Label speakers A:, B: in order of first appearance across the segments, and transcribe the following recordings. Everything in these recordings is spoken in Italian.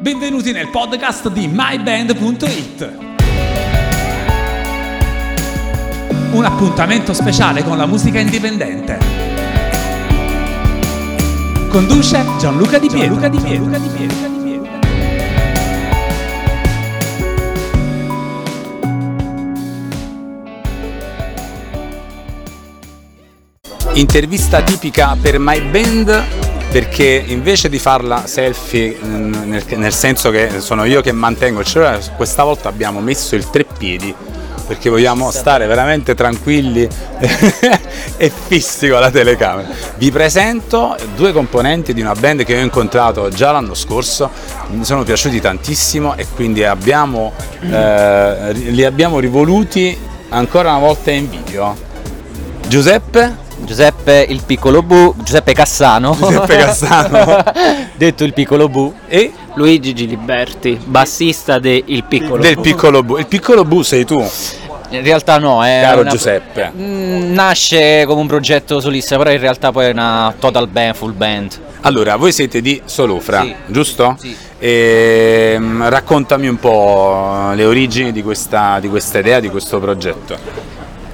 A: Benvenuti nel podcast di myband.it. Un appuntamento speciale con la musica indipendente. Conduce Gianluca Di Pietro. Gianluca Di Pietro. Gianluca Di Pietro.
B: intervista tipica per My Band perché invece di farla selfie mm, nel, nel, senso che sono io che mantengo il cellulare, questa volta abbiamo messo il tre piedi perché vogliamo stare veramente tranquilli e fissi con la telecamera. Vi presento due componenti di una band che ho incontrato già l'anno scorso, mi sono piaciuti tantissimo e quindi abbiamo, eh, li abbiamo rivoluti ancora una volta in video. Giuseppe
C: Giuseppe il piccolo Bu, Giuseppe Cassano,
B: Giuseppe Cassano.
C: detto il piccolo Bu e Luigi Giliberti, bassista de il piccolo
B: del
C: Bu.
B: piccolo Bu. Il piccolo Bu sei tu,
C: In realtà no, è
B: caro
C: una-
B: Giuseppe.
C: Mm, nasce come un progetto solista, però in realtà poi è una total band, full band.
B: Allora, voi siete di Solofra,
C: Sì.
B: giusto?
C: Sì.
B: E, mm, raccontami un po' le origini di questa, di questa idea, di questo progetto.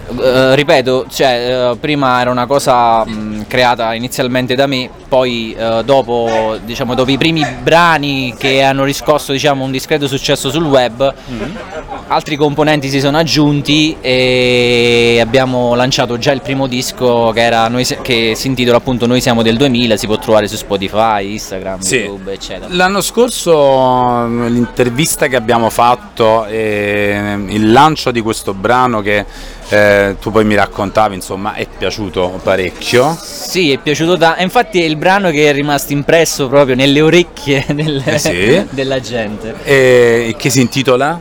C: Eh, ripeto, cioè, eh, prima era una cosa mh, creata inizialmente da me, poi eh, dopo, diciamo, dopo i primi brani che hanno riscosso diciamo, un discreto successo sul web, altri componenti si sono aggiunti e abbiamo lanciato già il primo disco che, era Noi che si intitola appunto Noi siamo del 2000, si può trovare su Spotify, Instagram,
B: Sì.
C: YouTube, eccetera.
B: L'anno scorso mm, l'intervista che abbiamo fatto e il lancio di questo brano che eh, tu poi mi raccontavi, insomma, è piaciuto parecchio.
C: Sì, è piaciuto tanto. Infatti è il brano che è rimasto impresso proprio nelle orecchie del-
B: Eh sì.
C: della gente.
B: E che si intitola?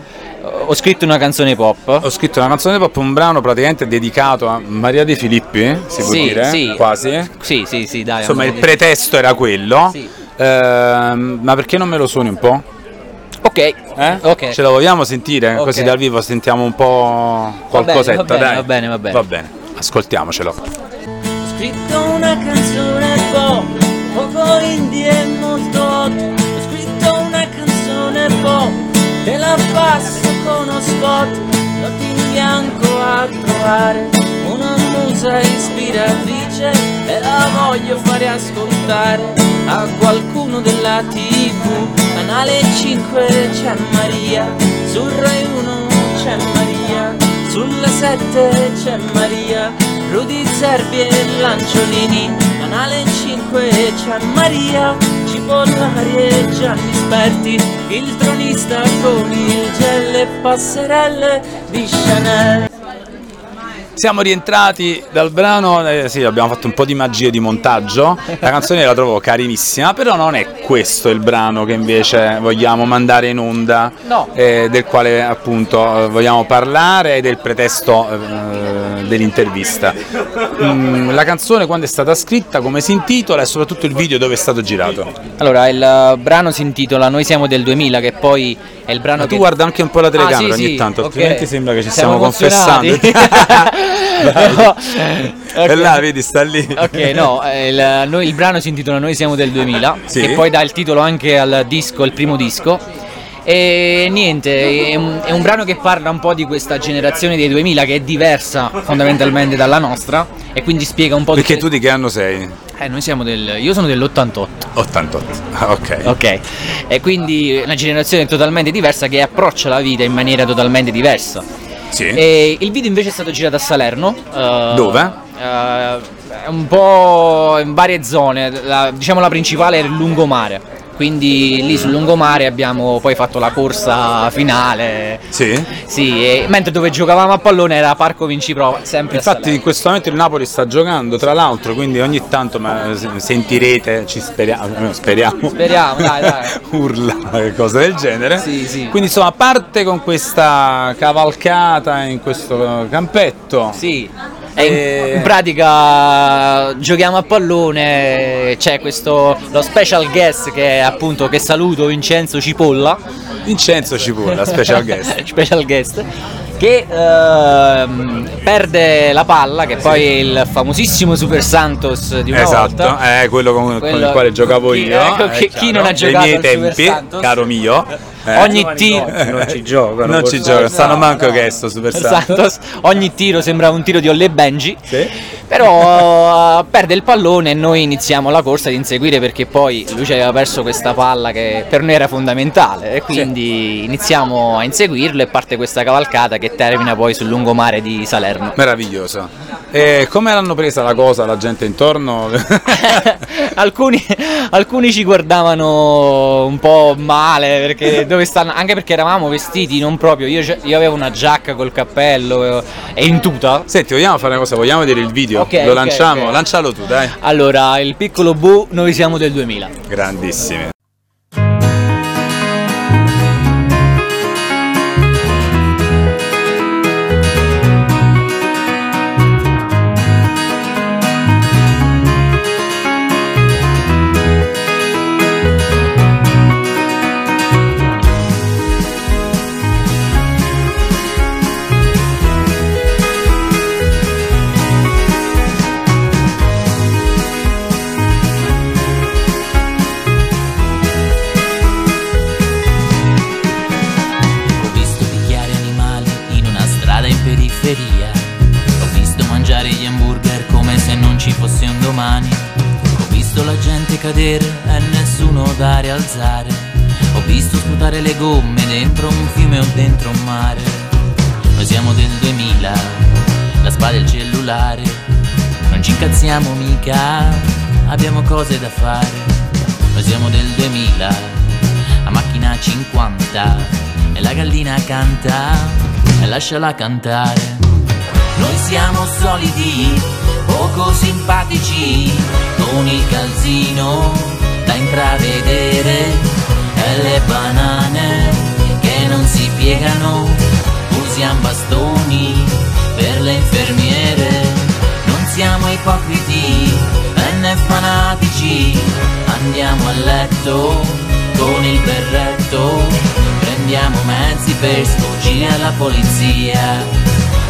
C: Ho scritto una canzone pop.
B: Ho scritto una canzone pop, un brano praticamente dedicato a Maria De Filippi, si può
C: Sì,
B: dire?
C: sì.
B: Quasi.
C: Sì, sì, sì, dai.
B: Insomma, il pretesto era quello.
C: Sì.
B: Ehm, ma perché non me lo suoni un po'?
C: Ok.
B: Eh?
C: Ok.
B: Ce lo vogliamo sentire?
C: Ok.
B: Così dal vivo sentiamo un po'
C: Va bene,
B: qualcosetta,
C: va bene,
B: dai.
C: va bene, va bene.
B: Va bene, ascoltiamocelo.
D: Ho scritto una canzone pop, poco indie e molto hot. Ho scritto una canzone pop, te la passo con uno spot. Notti in bianco a trovare una musa ispiratrice e la voglio fare ascoltare a qualcuno della tv. Canale 5 c'è Maria, sul Rai 1 c'è Maria, sulla 7 c'è Maria, Rudy Zerbi e Lanciolini, canale 5 c'è Maria, Cipollari e Gianni Sperti, il tronista con il gel e passerelle di Chanel.
B: Siamo rientrati dal brano, eh, sì, abbiamo fatto un po' di magie di montaggio. La canzone la trovo carinissima, però non è questo il brano che invece vogliamo mandare in onda,
C: No.
B: eh, del quale appunto eh, vogliamo parlare, del pretesto eh, dell'intervista. Mm, la canzone quando è stata scritta, come si intitola e soprattutto il video dove è stato girato.
C: Allora, il brano si intitola Noi siamo del 2000, che poi è il brano
B: Ma tu
C: che...
B: guarda anche un po' la telecamera
C: Ah, sì,
B: ogni
C: sì,
B: tanto,
C: ok.
B: altrimenti sembra che ci stiamo
C: emozionati.
B: confessando.
C: No,
B: E
C: ok.
B: là, vedi, sta lì.
C: Ok, no, eh, il, noi- il brano si intitola Noi siamo del 2000,
B: Sì.
C: che poi dà il titolo anche al disco, il primo disco. E niente, è un, è un brano che parla un po' di questa generazione dei 2000 che è diversa fondamentalmente dalla nostra e quindi spiega un po'
B: Perché tu
C: tutte-
B: di che anno sei?
C: Eh, noi siamo del... Io sono dell'88.
B: 88. Ah, ok.
C: Ok, e quindi una generazione totalmente diversa che approccia la vita in maniera totalmente diversa.
B: Sì.
C: E il video invece è stato girato a Salerno. eh,
B: Dove?
C: eh, un po' in varie zone, la- diciamo la principale è il lungomare. Quindi lì sul lungomare abbiamo poi fatto la corsa finale.
B: Sì.
C: Sì, e- mentre dove giocavamo a pallone era Parco Vinci Prova, sempre
B: Infatti in questo momento il Napoli sta giocando, tra l'altro, quindi ogni tanto sentirete, ci speriamo, speriamo.
C: Speriamo, dai, dai.
B: Urla e cose del genere.
C: Sì, sì.
B: Quindi insomma, parte con questa cavalcata in questo campetto.
C: Sì, e in,
B: E-
C: in pratica giochiamo a pallone, c'è questo lo special guest che è appunto che saluto Vincenzo Cipolla.
B: Vincenzo Cipolla, special guest.
C: special guest. che ehm, perde la palla, che poi è il famosissimo Super Santos di una
B: Esatto,
C: volta.
B: è quello con, con
C: Quello-
B: il quale giocavo
C: chi-
B: io.
C: ecco,
B: è
C: chi- chi
B: chiaro.
C: non ha giocato
B: Dei miei tempi,
C: Santos?
B: caro mio. Eh,
C: Ogni tiro
E: non ci giocano.
B: non ci
E: forse.
B: gioca, stanno manco che è sto Super Santos.
C: Santos, ogni tiro sembra un tiro di Olle Benji.
B: Sì.
C: Però eh, perde il pallone e noi iniziamo la corsa ad inseguire perché poi lui ci aveva perso questa palla che per noi era fondamentale e quindi iniziamo a inseguirlo e parte questa cavalcata che termina poi sul lungomare di Salerno.
B: Meraviglioso. E come l'hanno presa la cosa la gente intorno?
C: alcuni, alcuni ci guardavano un po' male perché dove stanno anche perché eravamo vestiti non proprio io, io avevo una giacca col cappello eh, e in tuta
B: Senti, vogliamo fare una cosa? Vogliamo vedere il video?
C: Ok,
B: Lo
C: ok,
B: lanciamo?
C: ok.
B: Lancialo tu, dai.
C: allora il piccolo Bu noi siamo del 2000
B: Grandissimi.
D: Visto la gente cadere e nessuno da rialzare. Ho visto sputare le gomme dentro un fiume o dentro un mare. Noi siamo del 2000, la spada e il cellulare. Non ci incazziamo mica, abbiamo cose da fare. Noi siamo del 2000 a macchina 50 e la gallina canta e lasciala cantare. Noi siamo solidi, poco simpatici, con il calzino da intravedere e le banane che non si piegano, usiamo bastoni per le infermiere. Non siamo ipocriti e né fanatici, andiamo a letto con il berretto, prendiamo mezzi per sfuggire alla polizia,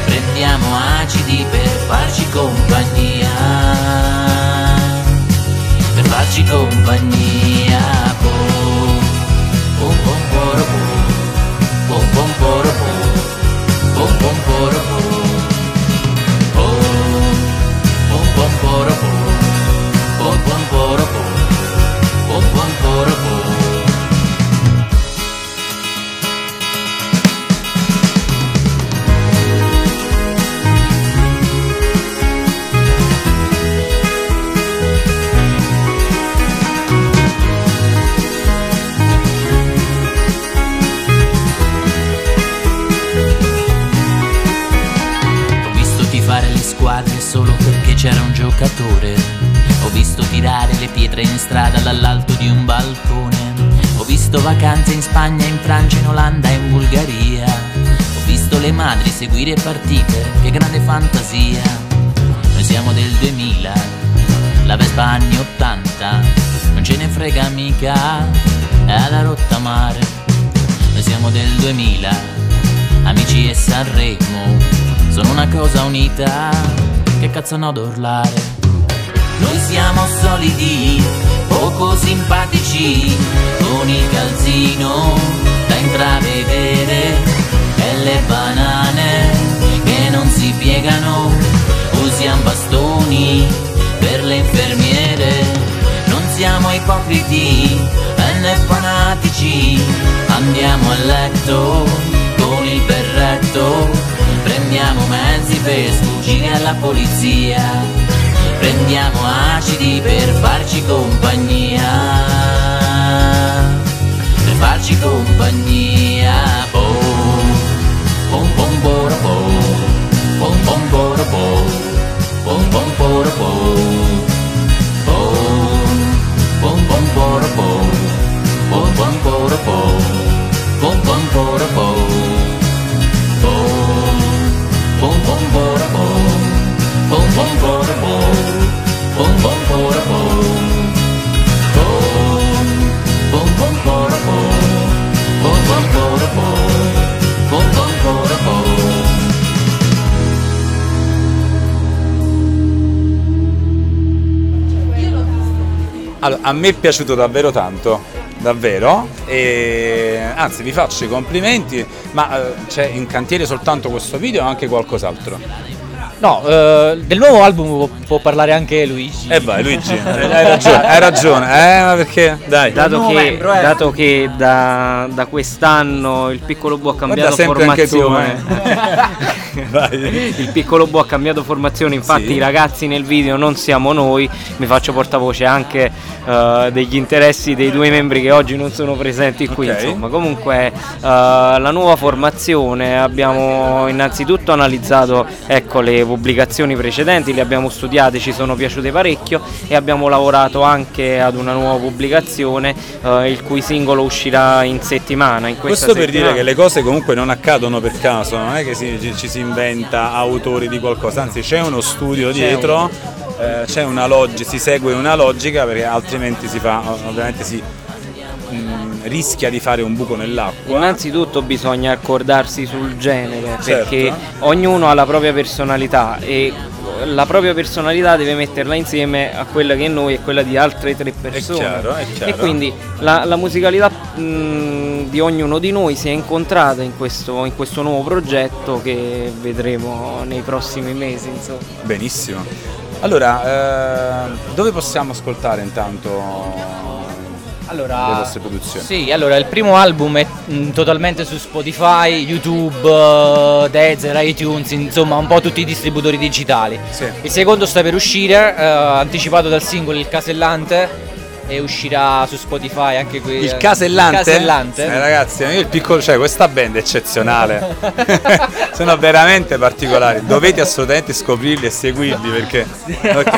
D: prendiamo acidi per farci compagnia, per farci compagnia. Pom, pom pom poro pom, pom pom poro pom, pom pom poro pom. Pom, pom pom poro pom, pom pom poro pom, solo perché c'era un giocatore. Ho visto tirare le pietre in strada dall'alto di un balcone. Ho visto vacanze in Spagna, in Francia, in Olanda e in Bulgaria. Ho visto le madri seguire partite, che grande fantasia. Noi siamo del 2000, la Vespa anni 80. Non ce ne frega mica, è alla rotta mare. Noi siamo del 2000, amici e Sanremo sono una cosa unita, che cazzo no da urlare. Noi siamo solidi, poco simpatici, con il calzino da intravedere e le banane che non si piegano, usiamo bastoni per le infermiere. Non siamo ipocriti e né fanatici, andiamo a letto per sfuggire alla polizia. Prendiamo acidi per farci compagnia. Per farci compagnia Pom, pom pom poro pom Pom pom poro pom Pom poro pom
B: Allora, a me è piaciuto davvero tanto, davvero, e anzi vi faccio i complimenti, ma eh, c'è in cantiere soltanto questo video o anche qualcos'altro?
C: No, eh, del nuovo album può, può parlare anche Luigi.
B: Eh vai Luigi, hai ragione, hai ragione, eh ma perché? Dai.
E: Dato che,
C: membro, eh.
E: dato che da, da quest'anno il piccolo Bu ha cambiato
B: sempre anche tu,
E: formazione.
B: eh. Vai.
E: Il piccolo Bu ha cambiato formazione, infatti
B: Sì.
E: i ragazzi nel video non siamo noi, mi faccio portavoce anche eh, degli interessi dei due membri che oggi non sono presenti qui.
B: Ok.
E: Insomma, comunque eh, la nuova formazione abbiamo innanzitutto analizzato ecco, le pubblicazioni precedenti, le abbiamo studiate, ci sono piaciute parecchio e abbiamo lavorato anche ad una nuova pubblicazione eh, il cui singolo uscirà in settimana. In
B: Questo per dire
E: settimana.
B: che le cose comunque non accadono per caso, non è che si- ci, si inventa autori di qualcosa, anzi c'è uno studio dietro, eh, c'è una logica, si segue una logica perché altrimenti si fa, ovviamente si rischia di fare un buco nell'acqua.
E: Innanzitutto bisogna accordarsi sul genere
B: Certo.
E: perché ognuno ha la propria personalità e la propria personalità deve metterla insieme a quella che è noi e quella di altre tre persone.
B: chiaro, è chiaro.
E: E quindi la, la musicalità mh, di ognuno di noi si è incontrata in questo, in questo nuovo progetto che vedremo nei prossimi mesi. Insomma.
B: Benissimo. Allora, eh, dove possiamo ascoltare intanto
C: Allora,
B: le vostre produzioni?
C: Sì, allora il primo album è mm, totalmente su Spotify, YouTube, eh, Deezer, iTunes, insomma un po' tutti i distributori digitali.
B: Sì.
C: Il secondo sta per uscire, eh, anticipato dal singolo Il Casellante e uscirà su Spotify anche qui.
B: Il casellante?
C: Il Casellante.
B: Eh, ragazzi, io il piccolo, cioè questa band è eccezionale. Sono veramente particolari. Dovete assolutamente scoprirli e seguirli perché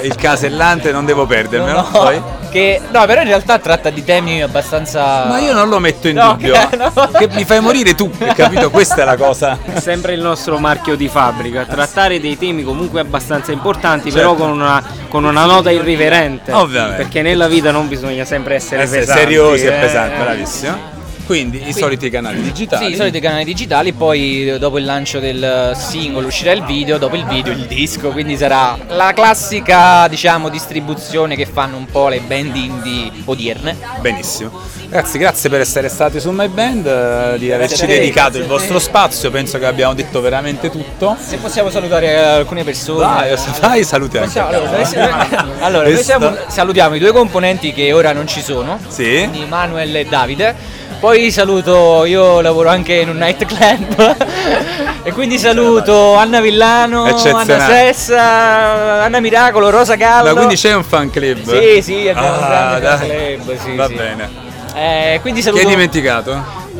B: il casellante non devo perdermelo.
C: No,
B: Poi.
C: che, no, però in realtà tratta di temi abbastanza...
B: Ma io non lo metto in
C: No,
B: dubbio.
C: che- no.
B: Che mi fai morire tu, hai capito? Questa è la cosa.
E: È sempre il nostro marchio di fabbrica, trattare dei temi comunque abbastanza importanti,
B: Certo.
E: però con una, con una nota irriverente.
B: Ovviamente.
E: Perché nella vita non bisogna sempre essere,
B: Essere
E: pesanti,
B: seriosi e
E: eh.
B: pesanti, bravissimo. Quindi i soliti canali digitali.
C: Sì, i soliti canali digitali, poi eh, dopo il lancio del singolo uscirà il video, dopo il video il disco, quindi sarà la classica, diciamo, distribuzione che fanno un po' le band indie odierne.
B: Benissimo. Ragazzi, grazie per essere stati su My Band, eh, di averci
C: te,
B: dedicato il vostro spazio. Penso che abbiamo detto veramente tutto.
C: Se possiamo salutare alcune persone.
B: Dai, dai, saluti anche.
C: Possiamo- allora, noi, allora, noi siamo- salutiamo i due componenti che ora non ci sono,
B: Sì.
C: quindi Manuel e Davide. Poi saluto, io lavoro anche in un nightclub e quindi saluto Anna Villano. Anna Sessa, Anna Miracolo, Rosa Gallo.
B: Ma quindi c'è un fan club?
C: Sì, sì, abbiamo un
B: Ah, dai.
C: fan club, sì,
B: Va
C: sì.
B: bene.
C: Eh, quindi
B: Chi hai
C: saluto.
B: dimenticato?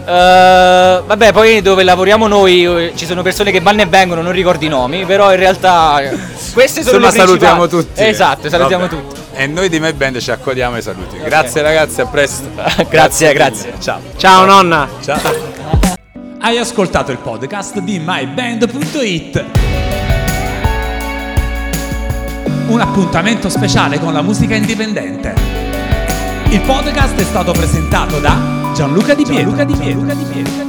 C: Eh, vabbè, poi dove lavoriamo noi eh, ci sono persone che vanno e vengono, non ricordo i nomi, però in realtà eh, queste sono
B: Insomma,
C: le principali.
B: salutiamo tutti.
C: Esatto, salutiamo
B: Vabbè.
C: tutti.
B: E noi di My Band ci accogliamo ai saluti. Grazie ragazzi, a presto.
C: Grazie,
B: mille.
C: grazie.
B: Ciao.
E: Ciao nonna!
B: Ciao.
A: Hai ascoltato il podcast di myband.it. Un appuntamento speciale con la musica indipendente. Il podcast è stato presentato da Gianluca Di Pietro. Gianluca Di Pietro.